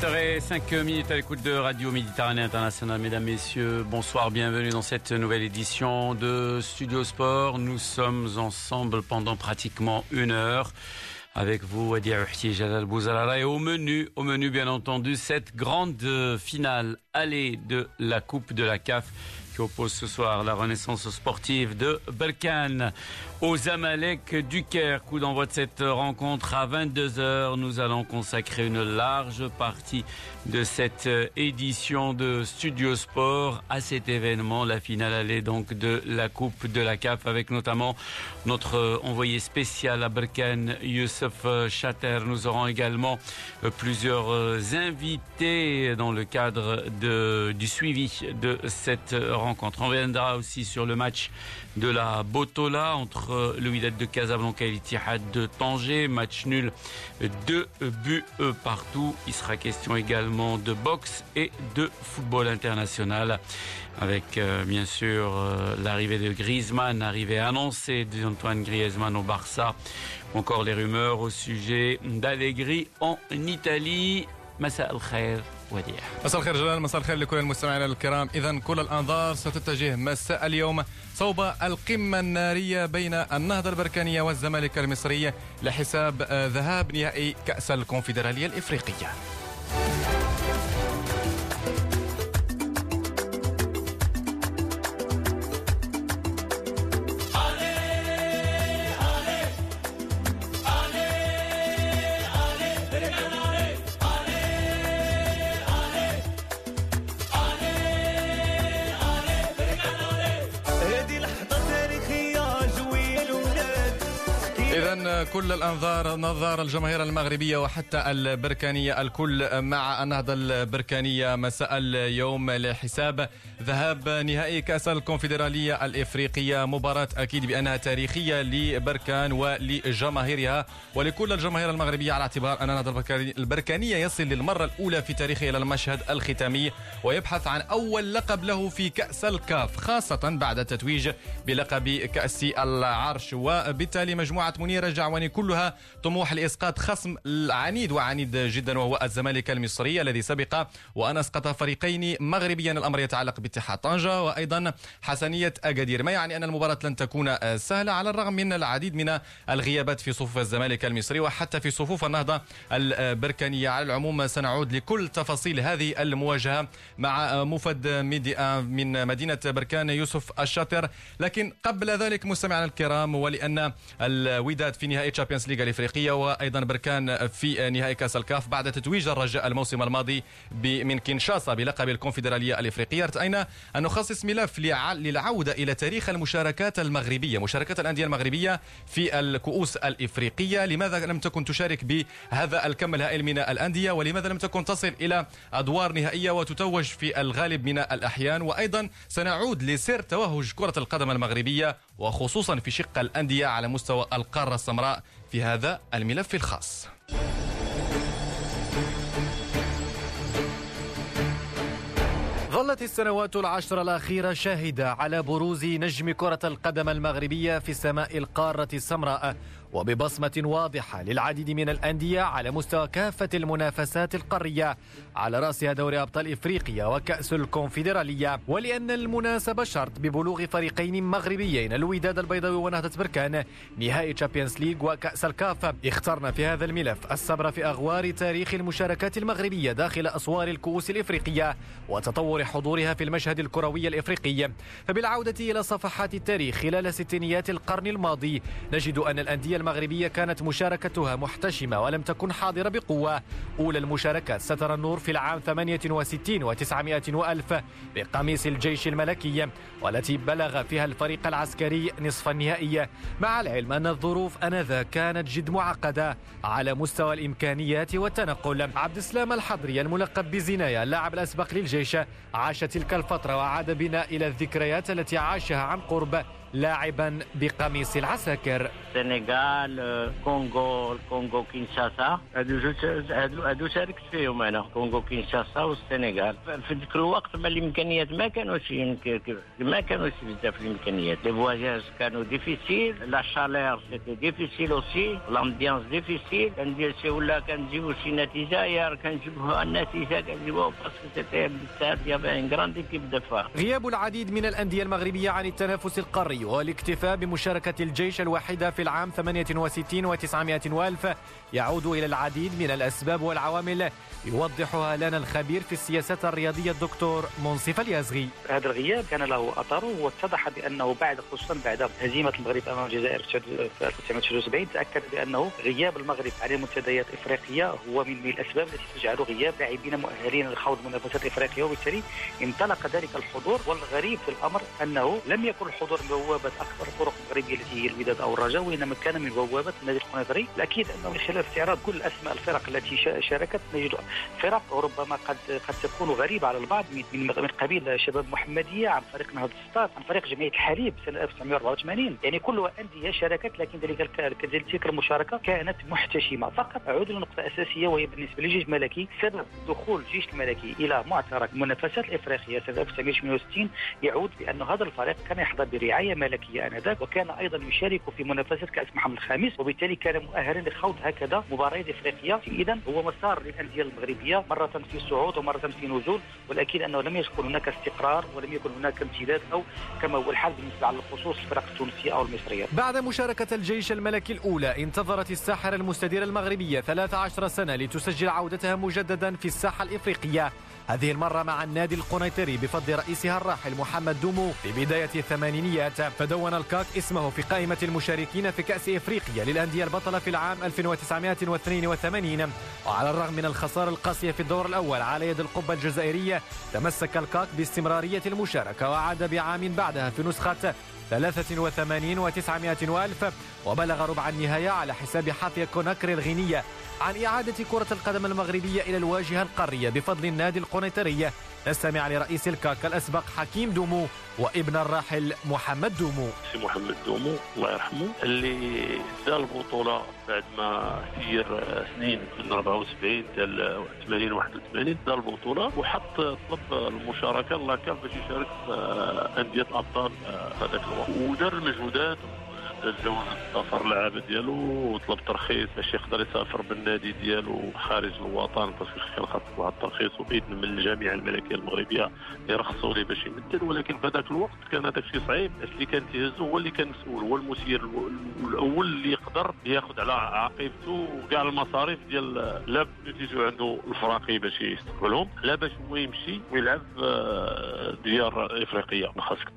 7h05 minutes à l'écoute de Radio Méditerranée Internationale. Mesdames, Messieurs, bonsoir, bienvenue dans cette nouvelle édition de Studio Sport. Nous sommes ensemble pendant pratiquement une heure avec vous, Adi Jalal Bouzalala. Et au menu, au menu, bien entendu, cette grande finale allée de la Coupe de la CAF qui oppose ce soir la renaissance sportive de Balkan aux Amalek du Caire. Coup d'envoi de cette rencontre à 22h. Nous allons consacrer une large partie de cette édition de Studio Sport à cet événement, la finale allée donc de la Coupe de la CAF avec notamment notre envoyé spécial à Berkane, Youssef Chater. Nous aurons également plusieurs invités dans le cadre du suivi de cette rencontre. On reviendra aussi sur le match de la Botola entre euh, le Wydad de Casablanca et l'Ittihad de Tanger. Match nul, deux buts euh, partout. Il sera question également de boxe et de football international avec euh, bien sûr l'arrivée de Griezmann, arrivée annoncée d'Antoine Griezmann au Barça, encore les rumeurs au sujet d'Allegri en Italie. Massa al-Khair. وديع. مساء الخير جلال مساء الخير لكل المستمعين الكرام. اذا كل الأنظار ستتجه مساء اليوم صوب القمة النارية بين النهضة البركانية والزمالك المصري لحساب ذهاب نهائي كأس الكونفدرالية الإفريقية. كل الأنظار نظار الجماهير المغربية وحتى البركانية. الكل مع النهضة البركانية مساء اليوم لحساب ذهاب نهائي كأس الكونفدرالية الإفريقية. مباراة أكيد بأنها تاريخية لبركان ولجماهيرها. ولكل الجماهير المغربية على اعتبار أن النهضة البركانية يصل للمرة الأولى في تاريخه إلى المشهد الختامي ويبحث عن أول لقب له في كأس الكاف خاصة بعد التتويج بلقب كأس العرش. وبالتالي مجموعة منير جعواني كلها طموح لإسقاط خصم عنيد وعنيد جدا وهو الزمالك المصري الذي سبق وأن أسقط فريقين مغربيا. الأمر يتعلق باتحاد طنجة وأيضا حسنية أكادير ما يعني أن المباراة لن تكون سهلة على الرغم من العديد من الغيابات في صفوف الزمالك المصري وحتى في صفوف النهضة البركانية. على العموم سنعود لكل تفاصيل هذه المواجهة مع موفد من مدينة بركان يوسف الشاطر. لكن قبل ذلك مستمعنا الكرام ولأن الوداد في نهائي Champions League الإفريقية وأيضا بركان في نهائي كأس الكاف بعد تتويج الرجاء الموسم الماضي من كينشاسا بلقب الكونفدرالية الإفريقية. ارتأينا أن نخصص ملف للعودة إلى تاريخ المشاركات المغربية مشاركات الأندية المغربية في الكؤوس الإفريقية. لماذا لم تكن تشارك بهذا الكم الهائل من الأندية؟ ولماذا لم تكن تصل إلى أدوار نهائية وتتوج في الغالب من الأحيان؟ وأيضا سنعود لسر توهج كرة القدم المغربية وخصوصا في شق الأندية على مستوى القارة السمراء. في هذا الملف الخاص. ظلت السنوات العشر الأخيرة شاهدة على بروز نجم كرة القدم المغربية في سماء القارة السمراء. وببصمة واضحة للعديد من الأندية على مستوى كافة المنافسات القارية. على رأسها دوري أبطال إفريقيا وكأس الكونفدرالية. ولأن المناسبة شرط ببلوغ فريقين مغربيين. الوداد البيضاوي ونهضة بركان نهائي Champions League وكأس الكاف. اخترنا في هذا الملف السبر في أغوار تاريخ المشاركات المغربية داخل أسوار الكؤوس الإفريقية وتطور حضورها في المشهد الكروي الإفريقي. فبالعودة إلى صفحات التاريخ خلال ستينيات القرن الماضي نجد أن الأندية المغربية كانت مشاركتها محتشمة ولم تكن حاضرة بقوة. أولى المشاركات سترى النور في العام 68 و900 وألف بقميص الجيش الملكي والتي بلغ فيها الفريق العسكري نصف النهائي. مع العلم أن الظروف أنذا كانت جد معقدة على مستوى الإمكانيات والتنقل. عبد السلام الحضري الملقب بزنايا اللاعب الأسبق للجيش عاش تلك الفترة وعاد بنا إلى الذكريات التي عاشها عن قرب لاعبا بقميص العساكر. السنغال كونغو الكونغو كينشاسا. هادو هادو شاركت فيهم أنا كونغو كينشاسا والسنغال. في ذاك الوقت ما الإمكانيات ما كانوش ما كانوش بزاف الإمكانيات. les voyages كانوا difficiles la chaleur c'était difficile aussi l'ambiance difficile كندير شي ولا كنجيبو شي نتيجة يا كنجيبو النتيجة كنجيبوها parce que c'était بزاف y a une grande équipe de غياب العديد من الأندية المغربية عن التنافس القاري. والاكتفاء بمشاركة الجيش الواحده في العام 68 و900 وألف يعود إلى العديد من الأسباب والعوامل يوضحها لنا الخبير في السياسات الرياضية الدكتور منصف اليازغي. هذا الغياب كان له اثره واتضح بأنه بعد خصوصا بعد هزيمة المغرب أمام الجزائر في 1979 تأكد بأنه غياب المغرب على منتديات إفريقية هو من الأسباب التي تجعل غياب لاعبين مؤهلين لخوض منافسات إفريقية وبالتالي انطلق ذلك الحضور والغريب في الأمر أنه لم يكن الحضور بوابة أكبر الفرق المغربيه التي هي الوداد أو الرجاء وإنما كان من بوابة النادي القنيطري الاكيد انه من خلال استعراض كل أسماء الفرق التي شاركت نجد فرق ربما قد قد تكون غريبة على البعض من من قبيل شباب محمدية عن فريق نهضة السطات عن فريق جمعية الحليب سنة 1984 يعني كلها أندية شاركت لكن ذلك تلك المشاركة كانت محتشمة. فقط اعود لنقطة أساسية وهي بالنسبة للجيش الملكي سبب دخول الجيش الملكي إلى معترك المنافسات الافريقيه سنة 1968 يعود بأن هذا الفريق كان يحظى برعاية ملكية آنذاك وكان أيضا يشارك في منافسات كأس محمد الخامس وبالتالي كان مؤهلا لخوض هكذا مباريات إفريقية اذا هو مسار للأندية المغربية مرة في صعود ومرة في نزول ولكن أنه لم يكن هناك استقرار ولم يكن هناك امتداد أو كما هو الحال بالنسبة على الخصوص الفرق التونسية أو المصرية. بعد مشاركة الجيش الملكي الأولى انتظرت الساحرة المستديرة المغربية 13 سنة لتسجل عودتها مجددا في الساحة الإفريقية هذه المرة مع النادي القنيطري بفضل رئيسها الراحل محمد دومو. في بداية الثمانينيات فدون الكاك اسمه في قائمة المشاركين في كأس إفريقيا للأندية البطلة في العام 1982 وعلى الرغم من الخسارة القاسية في الدور الأول على يد القبة الجزائرية تمسك الكاك باستمرارية المشاركة وعاد بعام بعدها في نسخة 83 و900 وألف. وبلغ ربع النهاية على حساب حافية كوناكري الغينية. عن إعادة كرة القدم المغربية إلى الواجهة القارية بفضل النادي القنيطري. نستمع لرئيس الكاك الأسبق حكيم دومو وابن الراحل محمد دومو. سي محمد دومو الله يرحمه اللي دا البطولة بعد ما سير سنين من 74 حتى 80 81 دا البطولة وحط طلب المشاركة كان باش يشارك في أندية الأبطال في هذاك الوقت. ودار المجهودات تجاوز السفر اللعابة ديالو وطلب ترخيص باش يقدر يسافر بالنادي ديالو خارج الوطن parce que خاص واحد الترخيص وباذن من الجامعة الملكية المغربية يرخصوا ليه باش يمثل ولكن في هذاك الوقت كان هذاك الشيء صعيب. اللي كان تيهزو هو اللي كان مسؤول هو المسير الأول اللي يقدر ياخذ على عقيبته وكاع المصاريف ديال لا تيجيو عنده الفراقي باش يستقبلهم. لا باش هو يمشي ويلعب آه، ديار إفريقية. خاصك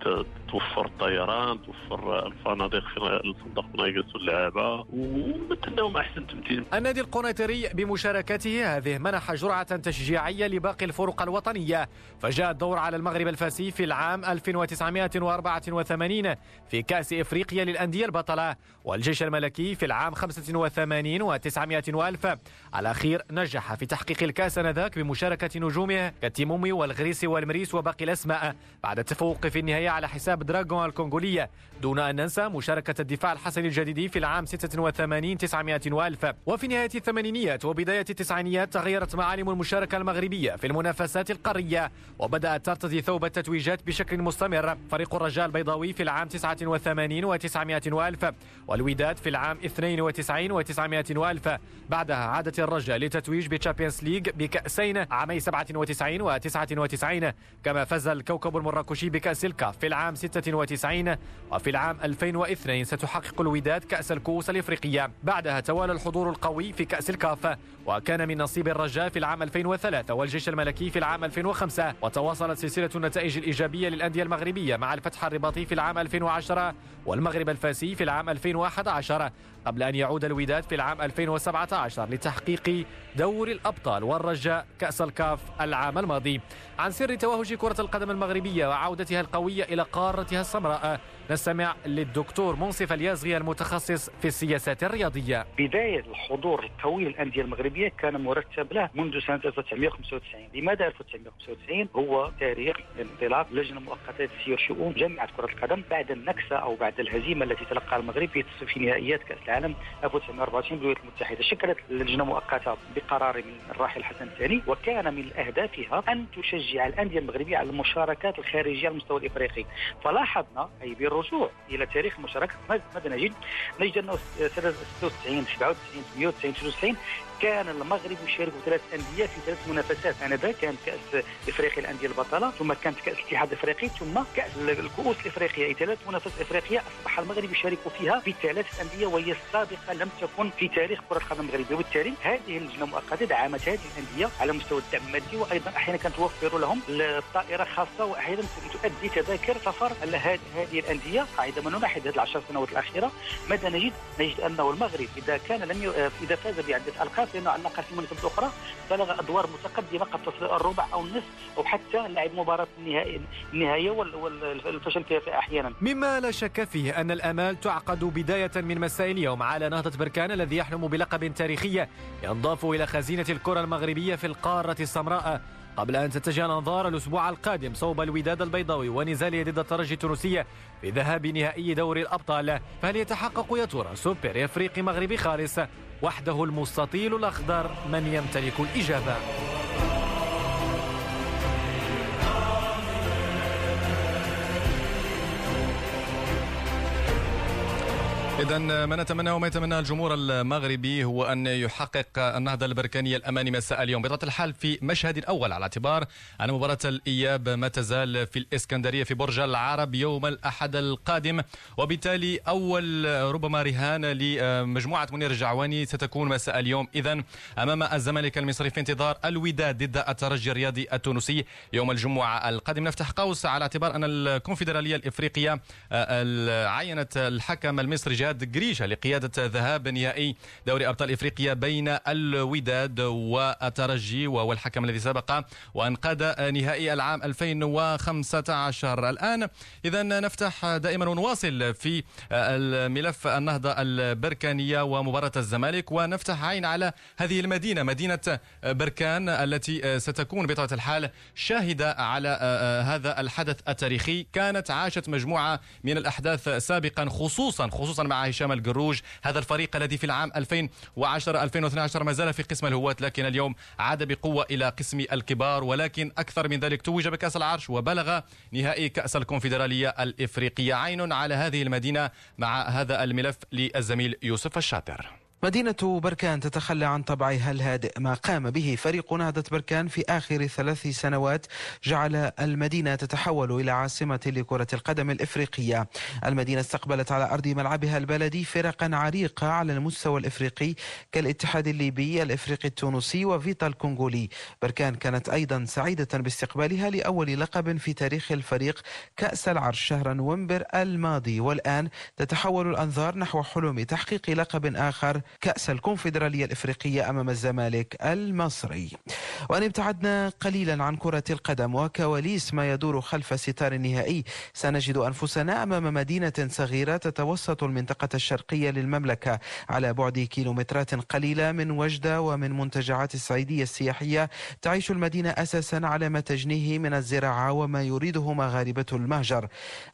توفر الطيران توفر الفنادق في الفندق ناقص اللعابه ومثلناهم أحسن تمثيل. النادي القنيطري بمشاركته هذه منح جرعة تشجيعية لباقي الفرق الوطنية. فجاء الدور على المغرب الفاسي في العام 1984 في كأس إفريقيا للأندية البطلة. والجيش الملكي في العام 85 و900 وألف. الأخير نجح في تحقيق الكأس آنذاك بمشاركة نجومه كالتيمومي والغريسي والمريس وباقي الأسماء. بعد التفوق في النهاية على حساب دراغون الكونغولية دون أن ننسى مشاركة الدفاع الحسني الجديد في العام 86 900 وألف. وفي نهاية الثمانينيات وبداية التسعينيات تغيرت معالم المشاركة المغربية في المنافسات القارية وبدأت ترتدي ثوب التتويجات بشكل مستمر. فريق الرجاء البيضاوي في العام 89 و900 وألف والوداد في العام 92 و900 وألف. بعدها عادت الرجاء لتتويج ب Champions League بكأسين عامي 97 و99 كما فاز الكوكب المراكشي بكأس الكاف في العام 96 وفي العام 2002 ستحقق الوداد كأس الكؤوس الإفريقية. بعدها توالى الحضور القوي في كأس الكاف وكان من نصيب الرجاء في العام 2003 والجيش الملكي في العام 2005 وتواصلت سلسلة النتائج الإيجابية للأندية المغربية مع الفتح الرباطي في العام 2010 والمغرب الفاسي في العام 2011 قبل أن يعود الوداد في العام 2017 لتحقيق دور الأبطال والرجاء كأس الكاف العام الماضي. عن سر توهج كرة القدم المغربية وعودتها القوية إلى قارتها السمراء نستمع للدكتور منصف اليازغي المتخصص في السياسات الرياضية. بداية الحضور القوي للأندية المغربية كان مرتب له منذ سنة 1995 لماذا 1995 هو تاريخ انطلاق لجنة مؤقتة تسير شؤون جامعة كرة القدم بعد النكسة أو بعد الهزيمة التي تلقاها المغرب في نهائيات كأس العالم 1994 بالولايات المتحدة شكلت لجنة مؤقتة بقرار من الراحل حسن الثاني وكان من أهدافها أن تشجع الأندية المغربية على المشاركات الخارجية على المستوى الإفريقي فلاحظنا أي بالرجوع إلى تاريخ المشاركة ماذا نجد؟ نجد سنة 96 97 98 99 كان المغرب يشارك ثلاث أندية في ثلاث منافسات. آنذاك كانت كأس افريقيا الأندية البطلة ثم كانت كأس الاتحاد الإفريقي ثم كأس الكؤوس الإفريقية. اي ثلاث منافسات إفريقية أصبح المغرب يشارك فيها بثلاث أندية وهي السابقة لم تكن في تاريخ كرة القدم المغربيه وبالتالي هذه اللجنه المؤقته دعمت هذه الأندية على مستوى الدعم المادي وأيضا أحيانا كانت توفر لهم الطائرة خاصة واحيانا تؤدي تذاكر سفر هذه الأندية. قاعدة من نلاحظ هذه العشر سنوات الأخيرة. ماذا نجد؟ نجد أنه المغرب إذا كان لم ي... إذا فاز بعدة ألقاب لأنه على الاقل في المناسبات الاخرى بلغ أدوار متقدمة قد تصل الربع أو النصف أو حتى لعب مباراة النهائي النهائيه والفشل فيها أحيانا. مما لا شك فيه أن الأمال تعقد بداية من مساء اليوم على نهضة بركان الذي يحلم بلقب تاريخي ينضاف إلى خزينة الكرة المغربية في القارة السمراء قبل أن تتجه الأنظار الأسبوع القادم صوب الوداد البيضاوي ونزاله ضد الترجي التونسي في ذهاب نهائي دوري الأبطال فهل يتحقق يا ترى سوبر إفريقي مغربي خالص؟ وحده المستطيل الأخضر من يمتلك الإجابة. إذا ما نتمناه وما يتمناه الجمهور المغربي هو أن يحقق النهضة البركانية الأماني مساء اليوم. بطبيعة الحال في مشهد الأول على اعتبار أن مباراة الإياب ما تزال في الإسكندرية في برج العرب يوم الأحد القادم. وبالتالي أول ربما رهان لمجموعة منير الجعواني ستكون مساء اليوم. إذا أمام الزمالك المصري في انتظار الوداد ضد الترجي الرياضي التونسي يوم الجمعة القادم. نفتح قوس على اعتبار أن الكونفدرالية الإفريقية عينت الحكم المصري جهاد جريشة لقيادة ذهاب نهائي دوري أبطال إفريقيا بين الوداد والترجي وهو الحكم الذي سبق وأن قاد نهائي العام 2015 الآن إذا نفتح دائما ونواصل في الملف النهضة البركانية ومباراة الزمالك ونفتح عين على هذه المدينة مدينة بركان التي ستكون بطبيعة الحال شاهدة على هذا الحدث التاريخي. كانت عاشت مجموعة من الأحداث سابقا خصوصا خصوصا مع هشام القروج. هذا الفريق الذي في العام 2010 2012 ما زال في قسم الهواة لكن اليوم عاد بقوة إلى قسم الكبار ولكن أكثر من ذلك توج بكأس العرش وبلغ نهائي كأس الكونفدرالية الإفريقية. عين على هذه المدينة مع هذا الملف للزميل يوسف الشاطر. مدينة بركان تتخلى عن طبعها الهادئ. ما قام به فريق نهضة بركان في آخر ثلاث سنوات جعل المدينة تتحول إلى عاصمة لكرة القدم الإفريقية. المدينة استقبلت على أرض ملعبها البلدي فرقا عريقة على المستوى الإفريقي كالاتحاد الليبي الإفريقي التونسي وفيتا الكونغولي. بركان كانت أيضا سعيدة باستقبالها لأول لقب في تاريخ الفريق. كأس العرش شهر نوفمبر الماضي والآن تتحول الأنظار نحو حلم تحقيق لقب آخر كأس الكونفدرالية الإفريقية أمام الزمالك المصري. وأن ابتعدنا قليلا عن كرة القدم وكواليس ما يدور خلف ستار النهائي سنجد أنفسنا أمام مدينة صغيرة تتوسط المنطقة الشرقية للمملكة على بعد كيلومترات قليلة من وجدة ومن منتجعات السعيدية السياحية تعيش المدينة أساسا على ما تجنيه من الزراعة وما يريده مغاربة المهجر.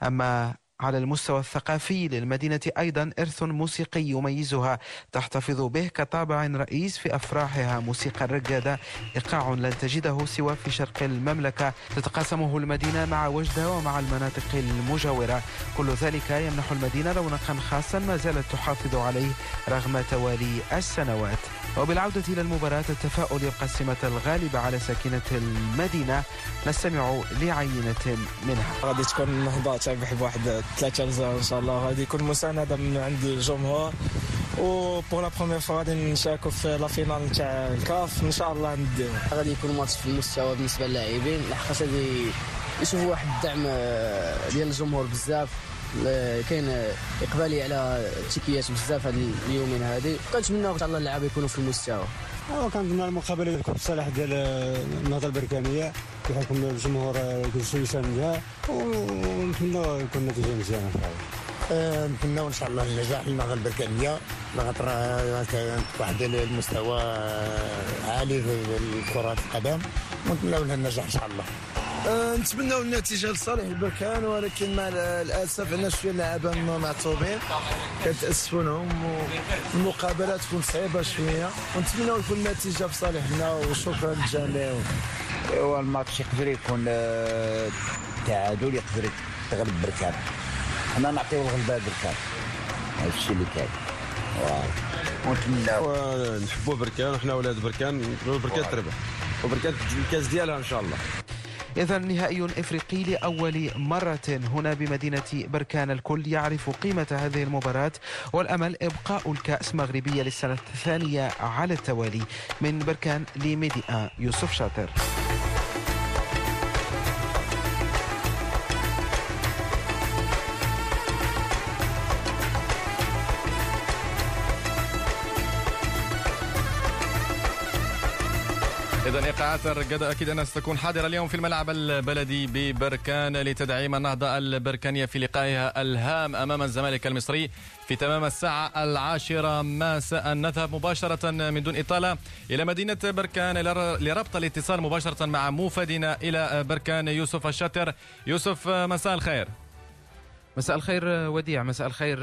أما على المستوى الثقافي للمدينة أيضا إرث موسيقي يميزها. تحتفظ به كطابع رئيس في أفراحها موسيقى الرقادة. إيقاع لن تجده سوى في شرق المملكة. تتقاسمه المدينة مع وجدة ومع المناطق المجاورة. كل ذلك يمنح المدينة رونقا خاصا ما زالت تحافظ عليه رغم توالي السنوات. وبالعودة إلى المباراة التفاؤل يبقى السمة الغالبة على ساكنة المدينة. نستمع لعينة منها. غادي تكون نهضة تربح بواحد ثلاثة أجزاء إن شاء الله. غادي يكون مساندة من عند الجمهور و pour la première fois غادي نشاركوا في la finale نتاع الكاف. إن شاء الله نديرو غادي يكون ماتش في المستوى بالنسبة للاعبين لحقاش هذه يشوفوا واحد الدعم آه، ديال الجمهور بزاف. كاين إقبالي على التيكيات بزاف هاد اليومين هادي. كنتمناو إن شاء الله اللعابه يكونوا في المستوى. كنتمنى المقابلة تكون في الصالح ديال النهضة البركانية بحكم الجمهور كلشي يساندها ونتمنى يكون النتيجه مزيانة. ان شاء الله نتمنى إن شاء الله النجاح للنهضه البركانية. خاطر كانت واحد المستوى عالي في كره القدم. ونتمنى لها النجاح إن شاء الله. نتمنوا النتيجة لصالح البركان ولكن مع الأسف عندنا شوية لعابة معصوبين كنتاسفوا لهم والمقابلة تكون صعيبة شوية. ونتمنوا يكون النتيجة في صالحنا وشكرا للجميع ايوا الماتش يقدر يكون تعادل يقدر تغلب بركان حنا نعطيو الغلبة بركان هذا الشيء اللي كاين. ونتمناو. نحبوا بركان وحنا ولاد بركان بركان تربح. وبركان الكاس ديالها إن شاء الله. إذا نهائي إفريقي لأول مرة هنا بمدينة بركان الكل يعرف قيمة هذه المباراة والأمل إبقاء الكأس مغربية للسنة الثانية على التوالي من بركان لميديا يوسف شاطر. إذا إيقاعات الرقادة أكيد أنها ستكون حاضرة اليوم في الملعب البلدي ببركان لتدعيم النهضة البركانية في لقائها الهام أمام الزمالك المصري في تمام الساعة العاشرة. مساء نذهب مباشرة من دون إطالة إلى مدينة بركان لربط الاتصال مباشرة مع موفدنا إلى بركان يوسف الشاتر يوسف مساء الخير. مساء الخير وديع مساء الخير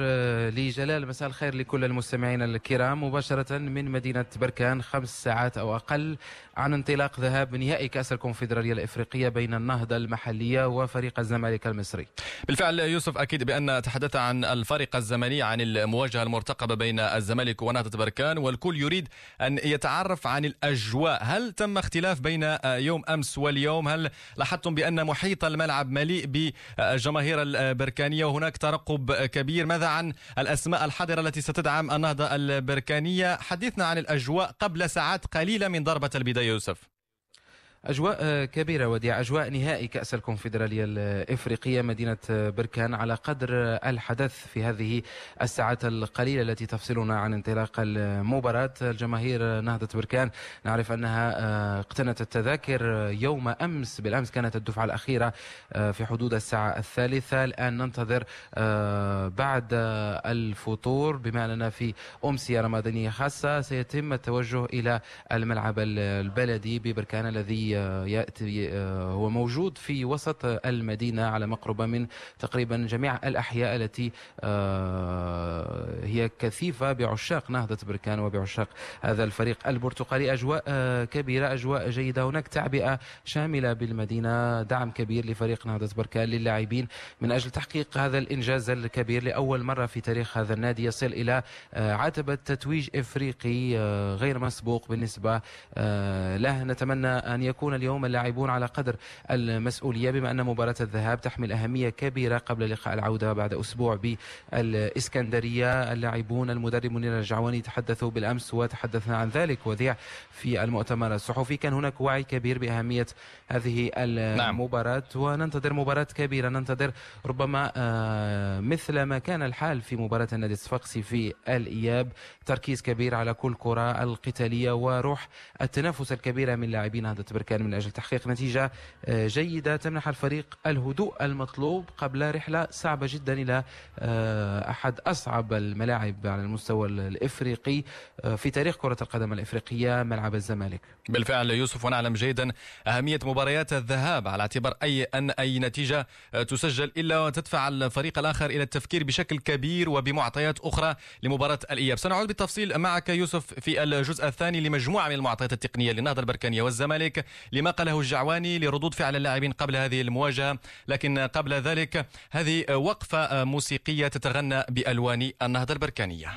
لجلال مساء الخير لكل المستمعين الكرام. مباشرة من مدينة بركان خمس ساعات أو أقل. عن انطلاق ذهاب نهائي كأس الكونفدرالية الإفريقية بين النهضة المحلية وفريق الزمالك المصري. بالفعل يوسف أكيد بأن تحدث عن الفارق الزمني عن المواجهة المرتقبة بين الزمالك ونهضة بركان والكل يريد أن يتعرف عن الأجواء. هل تم اختلاف بين يوم أمس واليوم؟ هل لاحظتم بأن محيط الملعب مليء بالجماهير البركانية؟ وهناك ترقب كبير. ماذا عن الأسماء الحاضرة التي ستدعم النهضة البركانية؟ حدثنا عن الأجواء قبل ساعات قليلة من ضربة البداية. Yusuf. أجواء كبيرة وديع أجواء نهائي كأس الكونفدرالية الإفريقية مدينة بركان على قدر الحدث في هذه الساعات القليلة التي تفصلنا عن انطلاق المباراة. الجماهير نهضة بركان نعرف أنها اقتنت التذاكر يوم أمس بالأمس كانت الدفعة الأخيرة في حدود الساعة الثالثة. الآن ننتظر بعد الفطور بما أننا في أمسية رمضانية خاصة سيتم التوجه إلى الملعب البلدي ببركان الذي يأتي آه، هو موجود في وسط المدينة على مقربه من تقريبا جميع الأحياء التي آه، هي كثيفة بعشاق نهضة بركان وبعشاق هذا الفريق البرتقالي. أجواء آه، كبيرة أجواء جيدة. هناك تعبئة شاملة بالمدينة دعم كبير لفريق نهضة بركان للاعبين. من أجل تحقيق هذا الإنجاز الكبير لأول مرة في تاريخ هذا النادي يصل إلى عتبة تتويج إفريقي غير مسبوق بالنسبة له. نتمنى أن يكون يكون اليوم اللاعبون على قدر المسؤولية بما أن مباراة الذهاب تحمل أهمية كبيرة قبل لقاء العودة بعد أسبوع بالإسكندرية. اللاعبون المدرب منير الجعواني تحدثوا بالأمس وتحدثنا عن ذلك. وذيع في المؤتمر الصحفي كان هناك وعي كبير بأهمية هذه المباراة. نعم. وننتظر مباراة كبيرة. ننتظر ربما آه، مثل ما كان الحال في مباراة النادي الصفاقسي في الإياب. تركيز كبير على كل كرة القتالية وروح التنافس الكبيرة من لاعبين هذا بركان من أجل تحقيق نتيجة آه، جيدة. تمنح الفريق الهدوء المطلوب قبل رحلة صعبة جدا إلى آه، أحد أصعب الملاعب على المستوى الإفريقي آه، في تاريخ كرة القدم الإفريقية ملعب الزمالك. بالفعل يوسف ونعلم جيدا أهمية مباريات الذهاب على اعتبار أي أن أي نتيجة تسجل إلا وتدفع الفريق الآخر إلى التفكير بشكل كبير وبمعطيات أخرى لمباراة الإياب. سنعود بالتفصيل معك يوسف في الجزء الثاني لمجموعة من المعطيات التقنية للنهضة البركانية والزمالك. لما قاله الجعواني لردود فعل اللاعبين قبل هذه المواجهة. لكن قبل ذلك هذه وقفة موسيقية تتغنى بألوان النهضة البركانية.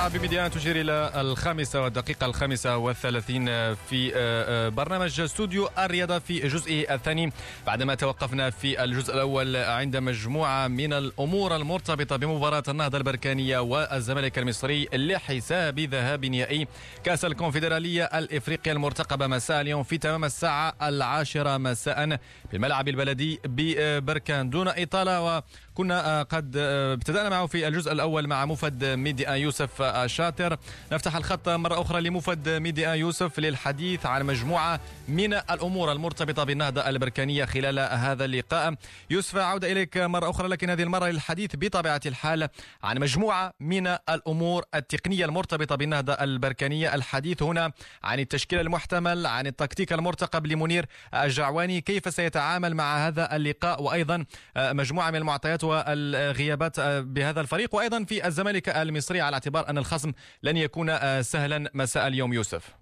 الساعة تشير إلى الخامسة والدقيقة الخامسة والثلاثين في آه، آه، برنامج استوديو الرياضة في جزئه الثاني. بعدما توقفنا في الجزء الأول عند مجموعة من الأمور المرتبطة بمباراة النهضة البركانية والزمالك المصري لحساب ذهاب نهائي كأس الكونفدرالية الإفريقية المرتقبة. مساء اليوم في تمام الساعة العاشرة مساء بالملعب البلدي ببركان. دون إطالة كنا آه، قد آه، ابتدأنا معه في الجزء الأول مع موفد ميدي يوسف الشاطر نفتح الخط مرة أخرى لموفد ميدي يوسف للحديث عن مجموعة من الأمور المرتبطة بالنهضة البركانية خلال هذا اللقاء. يوسف عودة إليك مرة أخرى لكن هذه المرة للحديث بطبيعة الحال عن مجموعة من الأمور التقنية المرتبطة بالنهضة البركانية. الحديث هنا عن التشكيل المحتمل عن التكتيك المرتقب لمنير الجعواني. كيف سيتعامل مع هذا اللقاء؟ وأيضا آه، مجموعة من المعطيات والغيابات آه، بهذا الفريق. وأيضا في الزمالك المصري على اعتبار أن الخصم لن يكون آه، سهلا. مساء اليوم يوسف.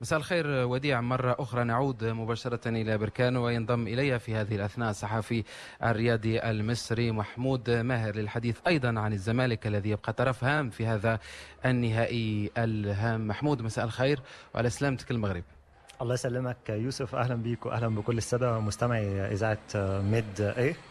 مساء الخير وديع. مرة أخرى نعود مباشرة إلى بركان وينضم إلي في هذه الأثناء الصحفي الرياضي المصري محمود ماهر للحديث أيضا عن الزمالك الذي يبقى طرف هام في هذا النهائي الهام. محمود مساء الخير وعلى سلامتك المغرب. الله يسلمك يوسف. أهلا بيك واهلا بكل السادة مستمعي إذاعة ميد إيه. آه،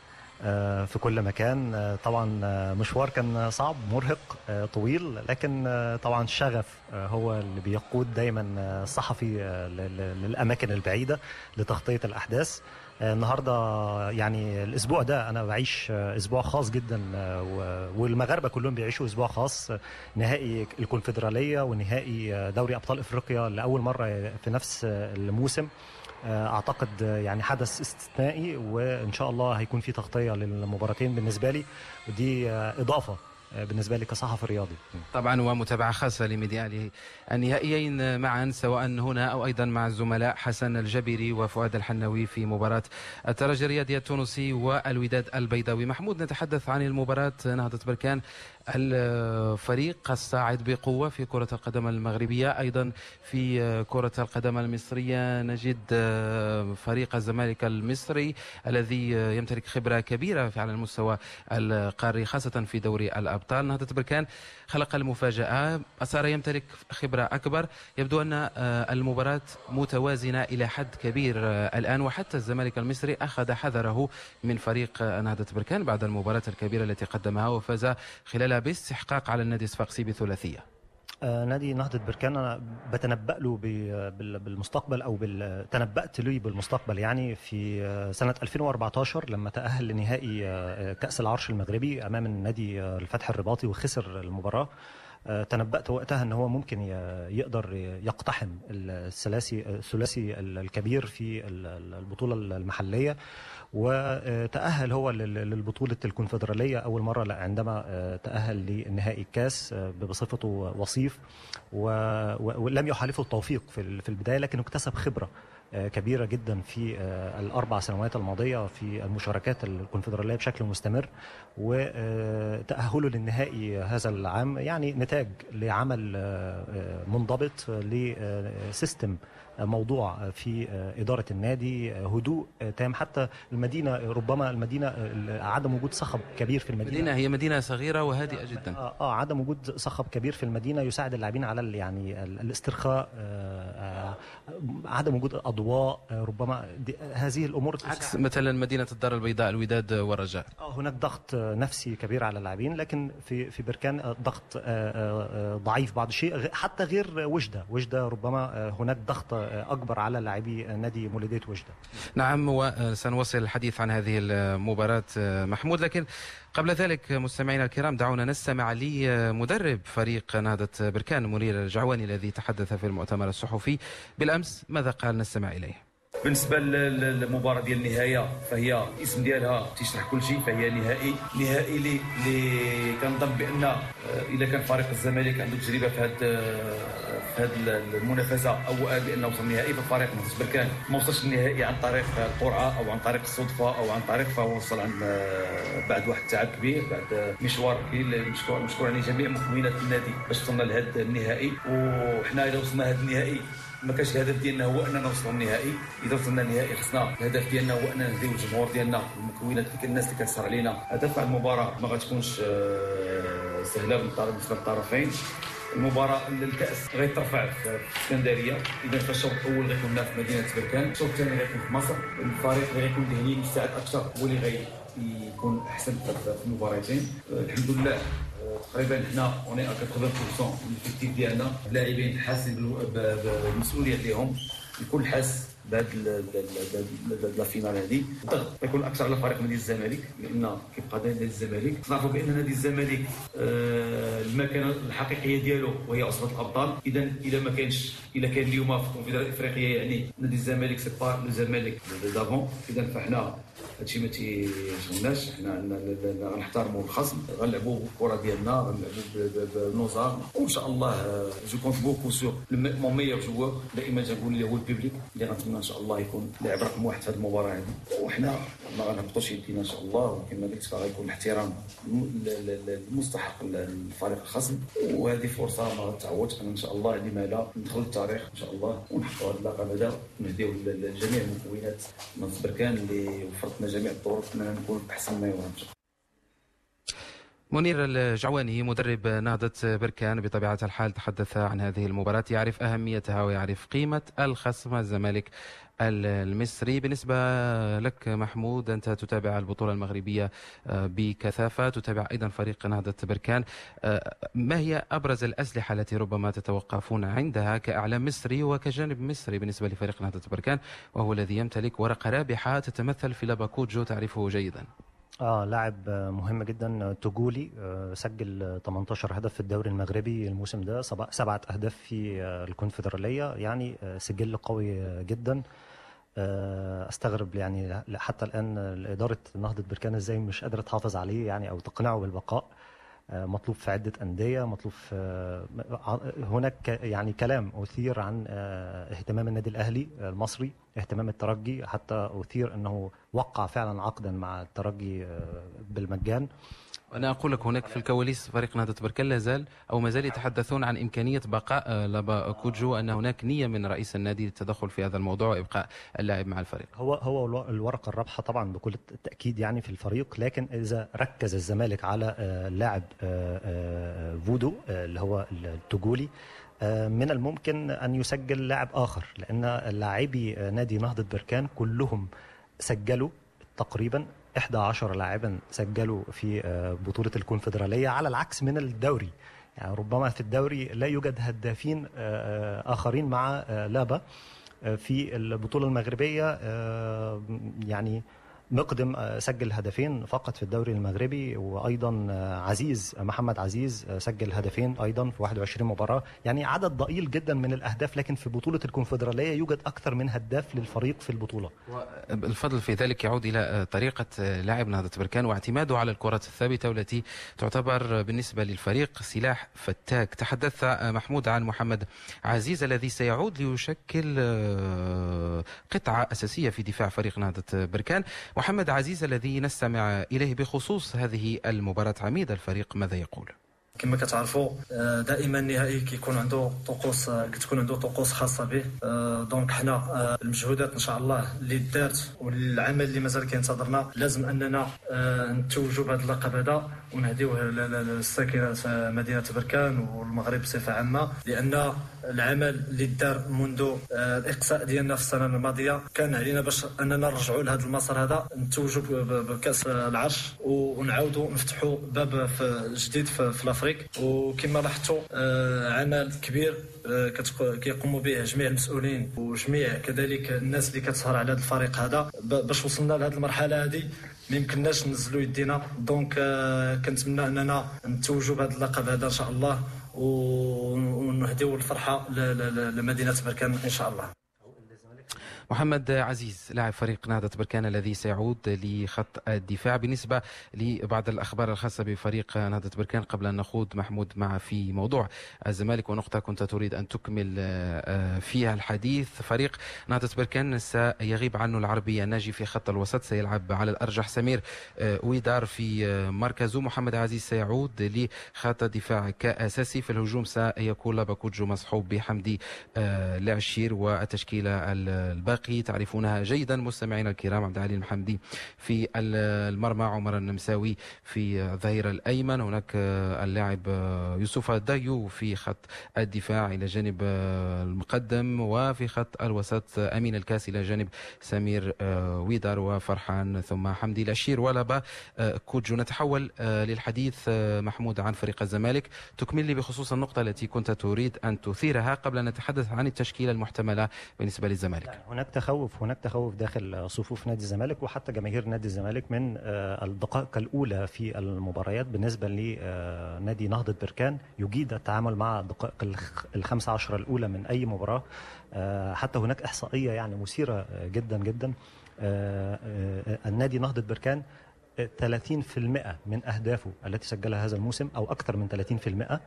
في كل مكان. آه، طبعا آه، مشوار كان صعب مرهق طويل لكن طبعا الشغف هو اللي بيقود دايما الصحفي للأماكن البعيدة لتغطية الأحداث. النهارده يعني الأسبوع ده أنا بعيش أسبوع خاص جدا والمغاربة كلهم بيعيشوا أسبوع خاص نهائي الكونفدرالية ونهائي دوري أبطال إفريقيا لأول مرة في نفس الموسم. آه، أعتقد يعني حدث استثنائي وإن شاء الله هيكون في تغطية للمباراتين بالنسبة لي ودي آه، إضافة آه، بالنسبة لي كصحفي رياضي. طبعا ومتابعة خاصة لميديا النهائيين معا سواء هنا أو أيضا مع الزملاء حسن الجبري وفؤاد الحناوي في مباراة الترجي الرياضي التونسي والوداد البيضاوي. محمود نتحدث عن المباراة نهضة بركان. الفريق الصاعد بقوة في كرة القدم المغربية أيضا في كرة القدم المصرية. نجد فريق الزمالك المصري الذي يمتلك خبرة كبيرة على المستوى القاري خاصة في دوري الأبطال. نهضة بركان خلق المفاجأة. صار يمتلك خبرة أكبر. يبدو أن المباراة متوازنة إلى حد كبير الآن وحتى الزمالك المصري أخذ حذره من فريق نهضة بركان بعد المباراة الكبيرة التي قدمها وفاز خلال باستحقاق على النادي الصفاقسي بثلاثيه آه نادي نهضة بركان أنا بتنبأ له بالمستقبل أو تنبأت له بالمستقبل يعني في آه، سنة 2014 لما تأهل لنهائي آه، كأس العرش المغربي أمام النادي الفتح الرباطي وخسر المباراة. تنبأت وقتها إن هو ممكن يقدر يقتحم الثلاثي الثلاثي الكبير في البطولة المحلية وتأهل هو للبطولة الكونفدرالية أول مرة عندما آه، تأهل لنهائي الكاس آه، بصفته وصيف ولم يحالفه التوفيق في البداية لكنه اكتسب خبرة كبيرة جدا في الأربع سنوات الماضية في المشاركات الكونفدرالية بشكل مستمر وتاهله للنهائي هذا العام يعني نتاج لعمل منضبط لسيستم موضوع في إدارة النادي هدوء تام. حتى المدينة ربما المدينة عدم وجود صخب كبير في المدينة. المدينة هي مدينة صغيرة وهادئة جدا. آه, آه عدم وجود صخب كبير في المدينة يساعد اللاعبين على يعني الاسترخاء آه آه عدم وجود أضواء آه ربما هذه الأمور عكس مثلا مدينة الدار البيضاء الوداد والرجاء. هناك ضغط نفسي كبير على اللاعبين لكن في في بركان ضغط آه، آه، ضعيف بعض الشيء حتى غير وجدة. وجدة ربما هناك ضغط أكبر على لاعبي نادي مولوديه وجدة. نعم وسنواصل الحديث عن هذه المباراة محمود. لكن قبل ذلك مستمعينا الكرام دعونا نستمع لمدرب فريق نهضة بركان منير الجعواني الذي تحدث في المؤتمر الصحفي. بالأمس ماذا قال؟ نستمع إليه. بالنسبة للمباراه ديال النهاية فهي الاسم ديالها تيشرح كل شيء فهي نهائي نهائي اللي اللي كنظن بأن آه، اذا كان فريق الزمالك عنده تجربة في هذا في هذه المنافسة أو بانه وصل النهائي فالفريق نهضه بركان ما وصلش النهائي عن طريق القرعة أو عن طريق الصدفة أو عن طريق فهو وصل عن آه، بعد واحد التعب كبير بعد مشوار كبير مشكور مشكور عليه جميع مكونات النادي باش وصلنا لهذا النهائي وحنا اذا وصلنا هذا النهائي ما كانش الهدف ديالنا هو أننا نوصلوا للنهائي إذا وصلنا للنهائي خصنا الهدف ديالنا هو أننا نهديو الجمهور ديالنا المكونات ديك الناس اللي كتسهر علينا. هدف المباراة ما غتكونش آه، سهلة بالنسبة للطرفين. المباراة الكأس غيترفع في اسكندريه إذا فالشوط الأول غيكون في مدينة بركان. الشوط الثاني غيكون في مصر. الفريق اللي غيكون ذهني مستعد أكثر هو اللي غي يكون أحسن في المباراتين. الحمد لله تقريبا حنا اوني ا 80% من l'effectif ديالنا. اللاعبين حاسين بالمسؤوليه ديالهم الكل حاس بهذا la finale هذه الضغط غيكون أكثر على فريق نادي الزمالك لأن كيبقى نادي الزمالك. تعرفوا بأن نادي الزمالك آه المكانة الحقيقية ديالو وهي عصبه الأبطال. اذا اذا ما كانش اذا كان اليوم في الكونفدراليه الإفريقية يعني نادي الزمالك c'est pas le زمالك d'avant اذا فحنا هادشي ما تيشغلناش حنا غنحترموا الخصم. غنلعبوا بالكره ديالنا غنلعبوا بنظام وإن شاء الله je compte beaucoup sur mon meilleur joueur دائما تنقول اللي هو ال public اللي غنتمنى إن شاء الله يكون لاعب رقم واحد في هذه المباراة. هذه وحنا ما غنهبطوش يدينا إن شاء الله وكما قلت غيكون الاحترام المستحق للفريق الخصم. وهذه فرصة ما غتعوضش إن شاء الله لما لا ندخل التاريخ إن شاء الله ونحققوا هذا اللقب هذا. ونهديو لجميع المكونات. من بركان اللي وفرتنا جميع الطرق إننا نكون أحسن ما يمكن منير الجعواني مدرب نهضة بركان بطبيعة الحال تحدث عن هذه المباراة يعرف أهميتها ويعرف قيمة الخصم الزمالك المصري. بالنسبة لك محمود أنت تتابع البطولة المغربية آه، بكثافة تتابع أيضا فريق نهضة بركان. آه، ما هي أبرز الأسلحة التي ربما تتوقفون عندها كأعلام مصري وكجانب مصري بالنسبة لفريق نهضة بركان؟ وهو الذي يمتلك ورقة رابحة تتمثل في لاباكوجو تعرفه جيدا. آه لاعب مهم جدا توجولي سجل 18 هدف في الدوري المغربي الموسم ده سبعة أهداف في الكونفدرالية. يعني سجل قوي جدا. أستغرب يعني حتى الآن إدارة نهضة بركان إزاي مش قادرة تحافظ عليه يعني أو تقنعه بالبقاء. مطلوب في عدة أندية مطلوب في هناك يعني كلام أثير عن اهتمام النادي الأهلي المصري اهتمام الترجي حتى أثير إنه وقع فعلا عقدا مع الترجي بالمجان. أنا أقول لك هناك في الكواليس فريق نهضة بركان لا زال أو ما زال يتحدثون عن إمكانية بقاء لابا كوجو أن هناك نية من رئيس النادي للتدخل في هذا الموضوع وإبقاء اللاعب مع الفريق. هو هو الورقة الرابحة طبعا بكل التأكيد يعني في الفريق لكن إذا ركز الزمالك على لاعب فودو اللي هو التوجولي من الممكن أن يسجل لاعب آخر لأن لاعبي نادي نهضة بركان كلهم سجلوا تقريبا 11 لاعبا سجلوا في بطولة الكونفدرالية على العكس من الدوري. يعني ربما في الدوري لا يوجد هدافين آخرين مع لابا في البطولة المغربية يعني مقدم سجل هدفين فقط في الدوري المغربي وأيضا عزيز محمد عزيز سجل هدفين أيضا في 21 مباراة. يعني عدد ضئيل جدا من الأهداف لكن في بطولة الكونفدرالية يوجد أكثر من هداف للفريق في البطولة. الفضل في ذلك يعود إلى طريقة لاعب نهضة بركان واعتماده على الكرات الثابتة والتي تعتبر بالنسبة للفريق سلاح فتاك. تحدث محمود عن محمد عزيز الذي سيعود ليشكل قطعة أساسية في دفاع فريق نهضة بركان. محمد عزيز الذي نستمع إليه بخصوص هذه المباراة عميد الفريق ماذا يقول؟ كما كتعرفوا دائما النهائي كيكون عنده طقوس كتكون عنده طقوس خاصة به. دونك حنا المجهودات إن شاء الله اللي دارت والعمل اللي مازال كينتظرنا لازم أننا نتوجوا بهذا اللقب هذا ونهديوه للساكنة مدينة بركان والمغرب بصفة عامة لأن العمل اللي دار منذ الإقصاء ديالنا في السنة الماضية كان علينا باش أننا نرجعوا لهذا المسار هذا نتوجوا بكأس العرش ونعاودوا نفتحوا باب جديد في الافريق وكما لاحظتوا عمل كبير كيقوموا به جميع المسؤولين وجميع كذلك الناس اللي كتسهر على هذا الفريق هذا. باش وصلنا لهذه المرحلة هذه ما يمكنناش ننزلوا يدينا. دونك كنتمنى أننا نتوجوا بهذا اللقب هذا إن شاء الله ونهديو الفرحة لمدينة بركان إن شاء الله. محمد عزيز لاعب فريق نهضة بركان الذي سيعود لخط الدفاع. بالنسبة لبعض الأخبار الخاصة بفريق نهضة بركان قبل أن نخوض محمود مع في موضوع الزمالك ونقطة كنت تريد أن تكمل آه، فيها الحديث. فريق نهضة بركان سيغيب عنه العربي الناجي في خط الوسط سيلعب على الأرجح سمير آه، ويدار في آه، مركزه. محمد عزيز سيعود لخط الدفاع كأساسي. في الهجوم سيكون لاباكوجو مصحوب بحمدي العشير والتشكيلة الباقي تعرفونها جيدا مستمعينا الكرام. عبد العلي المحمدي في المرمى عمر النمساوي في الظهير الأيمن. هناك اللاعب يوسف دايو في خط الدفاع إلى جانب المقدم وفي خط الوسط أمين الكاس إلى جانب سمير ويدار وفرحان ثم حمدي العشير ولبا كوجو. نتحول للحديث محمود عن فريق الزمالك. تكمل لي بخصوص النقطة التي كنت تريد أن تثيرها قبل أن نتحدث عن التشكيلة المحتملة بالنسبة للزمالك. هناك تخوف هناك تخوف داخل صفوف نادي الزمالك وحتى جماهير نادي الزمالك من آه، الدقائق الأولى في المباريات بالنسبة لنادي نهضة بركان يجيد التعامل مع الدقائق الخمسة عشر الأولى من أي مباراة. آه، حتى هناك إحصائية يعني مثيرة جدا جدا. آه، النادي نهضة بركان 30% من أهدافه التي سجلها هذا الموسم أو أكثر من 30%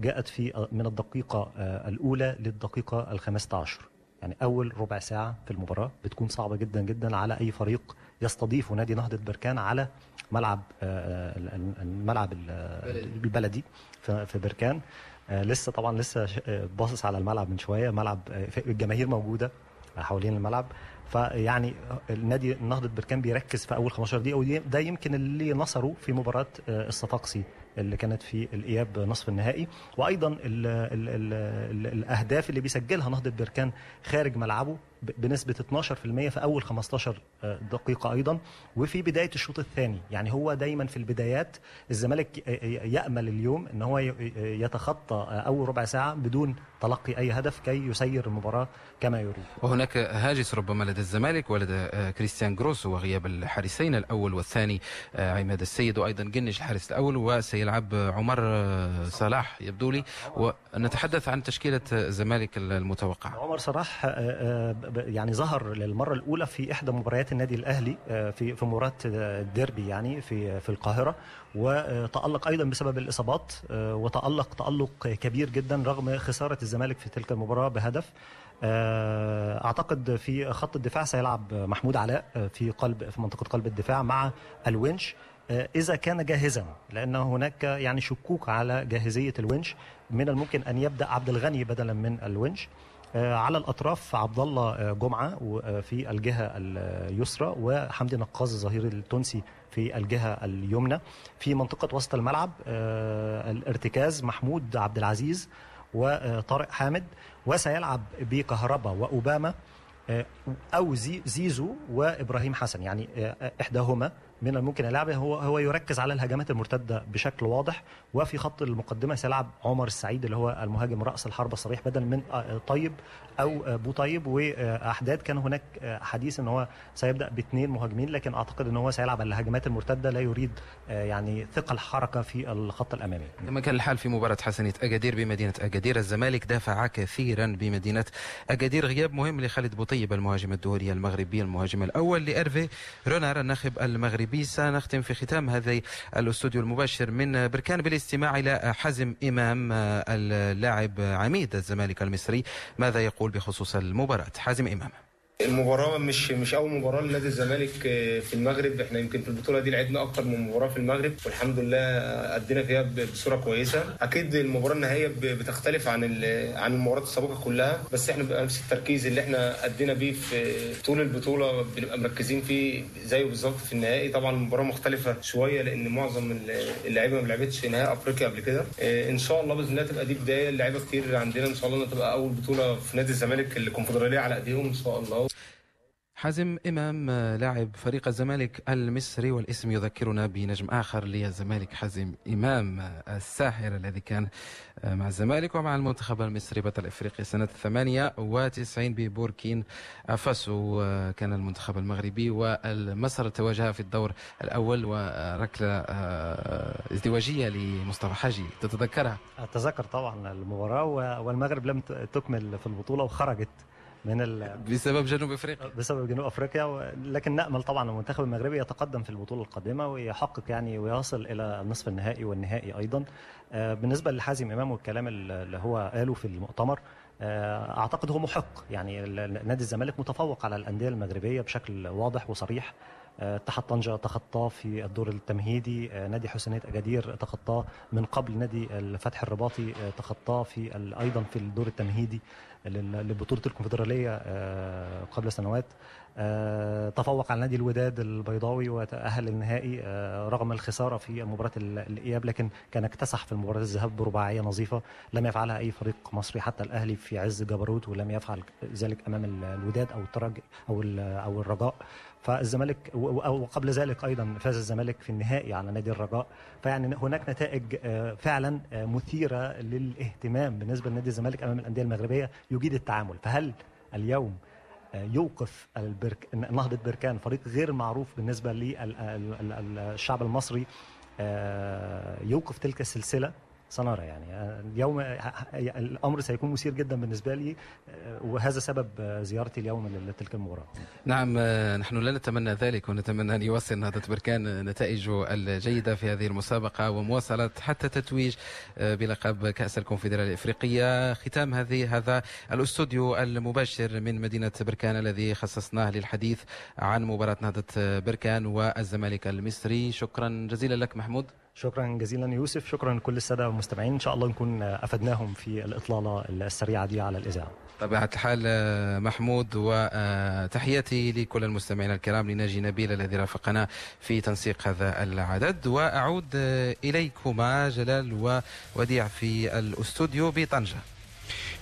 جاءت في من الدقيقة الأولى للدقيقة الخامسة عشر يعني أول ربع ساعة في المباراة بتكون صعبة جدا جدا على أي فريق يستضيف نادي نهضة بركان على ملعب آه، الملعب البلدي. في بركان. آه، لسه طبعا لسه آه، باصص على الملعب من شوية. ملعب الجماهير موجودة حوالين الملعب. فيعني النادي نهضة بركان بيركز في أول 15 دقيقة وده يمكن اللي نصره في مباراة الصفاقسي. اللي كانت في الإياب نصف النهائي. وأيضا ال ال ال ال الأهداف اللي بيسجلها نهضة بركان خارج ملعبه بنسبة 12% في أول 15 آه، دقيقة أيضا. وفي بداية الشوط الثاني يعني هو دايما في البدايات الزمالك يأمل اليوم إن هو يتخطى أول ربع ساعة بدون تلقي أي هدف كي يسير المباراة كما يريد. وهناك هاجس ربما لدى الزمالك ولدى آه، كريستيان جروس وغياب الحارسين الأول والثاني آه، عماد السيد وأيضا جنش الحارس الأول وسيلعب عمر صلاح يبدو لي. ونتحدث عن تشكيلة الزمالك المتوقعه عمر صلاح يعني ظهر للمرة الأولى في إحدى مباريات النادي الأهلي آه، في في مباراة الديربي يعني في في القاهرة وتألق أيضا بسبب الإصابات آه، وتألق تألق كبير جدا رغم خسارة الزمالك في تلك المباراة بهدف. آه، أعتقد في خط الدفاع سيلعب محمود علاء في قلب في منطقة قلب الدفاع مع الونش. إذا كان جاهزا لأن هناك يعني شكوك على جاهزية الونش من الممكن أن يبدأ عبد الغني بدلا من الونش. آه، على الأطراف عبد الله آه، جمعة آه، في الجهة اليسرى وحمدي نقاز الظهير التونسي في الجهة اليمنى. في منطقة وسط الملعب الارتكاز محمود عبد العزيز وطارق حامد وسيلعب بكهربا وأوباما أو زيزو وإبراهيم حسن. يعني إحداهما. من الممكن لعبه هو هو يركز على الهجمات المرتدة بشكل واضح وفي خط المقدمة سيلعب عمر السعيد اللي هو المهاجم رأس الحربه الصريح بدل من آه، طيب أو آه، بو طيب واحداد كان هناك آه، حديث إن هو سيبدأ باثنين مهاجمين لكن أعتقد إن هو سيلعب على الهجمات المرتدة لا يريد يعني ثقل حركه في الخط الأمامي. كما كان الحال في مباراة حسنية اكادير بمدينة اكادير الزمالك دافع كثيرا بمدينة اكادير غياب مهم لخالد بوطيب المهاجم الدولي المغربي المهاجم الأول لأرفي رونار الناخب المغربي. بي سنختم في ختام هذا الاستوديو المباشر من بركان بالاستماع إلى حزم إمام اللاعب عميد الزمالك المصري. ماذا يقول بخصوص المباراة؟ حازم إمام. المباراة مش مش أول مباراة لنادي الزمالك آه، في المغرب، إحنا يمكن في البطولة دي لعبنا أكتر من مباراة في المغرب والحمد لله أدينا فيها بصورة كويسة، أكيد المباراة النهائية بتختلف عن عن المباريات السابقة كلها، بس إحنا بيبقى نفس التركيز اللي إحنا أدينا بيه في طول البطولة بنبقى مركزين فيه زيه بالظبط في النهائي، طبعا المباراة مختلفة شوية لأن معظم اللعيبة ما لعبتش نهائي أفريقيا قبل كده، آه، إن شاء الله بإذن الله تبقى دي بداية. اللعيبة كتير عندنا إن شاء الله تبقى أول بطولة في نادي الزمالك الكونفدرالية على إيديهم إن شاء الله. حازم إمام لاعب فريق الزمالك المصري والاسم يذكرنا بنجم آخر للزمالك حازم إمام الساحر الذي كان مع الزمالك ومع المنتخب المصري بطل إفريقيا سنة 98 ببوركين فاسو كان المنتخب المغربي والمصر تواجه في الدور الأول وركلة آه، ازدواجية لمصطفى حاجي تتذكرها؟ أتذكر طبعا المباراة والمغرب لم تكمل في البطولة وخرجت من ال... بسبب جنوب أفريقيا. بسبب جنوب أفريقيا لكن نأمل طبعا المنتخب المغربي يتقدم في البطولة القادمة ويحقق يعني ويصل إلى النصف النهائي والنهائي أيضا. بالنسبة لحازم إمام والكلام اللي هو قاله في المؤتمر أعتقد هو محق. يعني نادي الزمالك متفوق على الأندية المغربية بشكل واضح وصريح. اتحاد طنجة تخطاه في الدور التمهيدي. نادي حسنية أجادير تخطاه من قبل نادي الفتح الرباطي تخطاه في أيضا في الدور التمهيدي لبطولة الكونفدرالية قبل سنوات. تفوق على نادي الوداد البيضاوي وتأهل للنهائي رغم الخسارة في مباراة الإياب لكن كان اكتسح في مباراة الذهاب برباعية نظيفة لم يفعلها أي فريق مصري حتى الأهلي في عز جبروت ولم يفعل ذلك أمام الوداد أو الترجي أو أو الرجاء. فالزمالك وقبل ذلك أيضا فاز الزمالك في النهائي على نادي الرجاء فيعني هناك نتائج فعلا مثيرة للاهتمام بالنسبة لنادي الزمالك أمام الأندية المغربية يجيد التعامل. فهل اليوم يوقف البرك... نهضة بركان فريق غير معروف بالنسبة للشعب المصري يوقف تلك السلسلة؟ سنرى يعني اليوم الأمر سيكون مثير جدا بالنسبة لي وهذا سبب زيارتي اليوم لتلك المباراة. نعم نحن لا نتمنى ذلك ونتمنى أن يواصل نهضه بركان نتائجه الجيدة في هذه المسابقة ومواصله حتى تتويج بلقب كأس الكونفدرالية الإفريقية ختام هذه هذا الأستوديو المباشر من مدينة بركان الذي خصصناه للحديث عن مباراة نهضة بركان والزمالك المصري شكرا جزيلا لك محمود. شكرا جزيلا يوسف شكرا لكل السادة المستمعين. إن شاء الله نكون أفدناهم في الإطلالة السريعة دي على الإذاعة. طبيعة الحال محمود وتحياتي لكل المستمعين الكرام لناجي نبيل الذي رافقنا في تنسيق هذا العدد. وأعود إليكما جلال ووديع في الأستوديو بطنجة.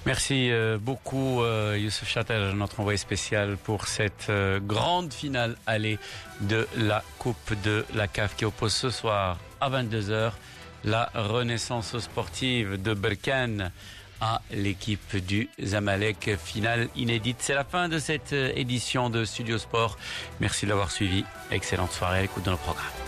Merci beaucoup Youssef Châtel, notre envoyé spécial pour cette grande finale allée de la Coupe de la CAF qui oppose ce soir à 22h la renaissance sportive de Berkane à l'équipe du Zamalek. Finale inédite. C'est la fin de cette édition de Studio Sport. Merci de l'avoir suivi. Excellente soirée à l'écoute de nos programmes.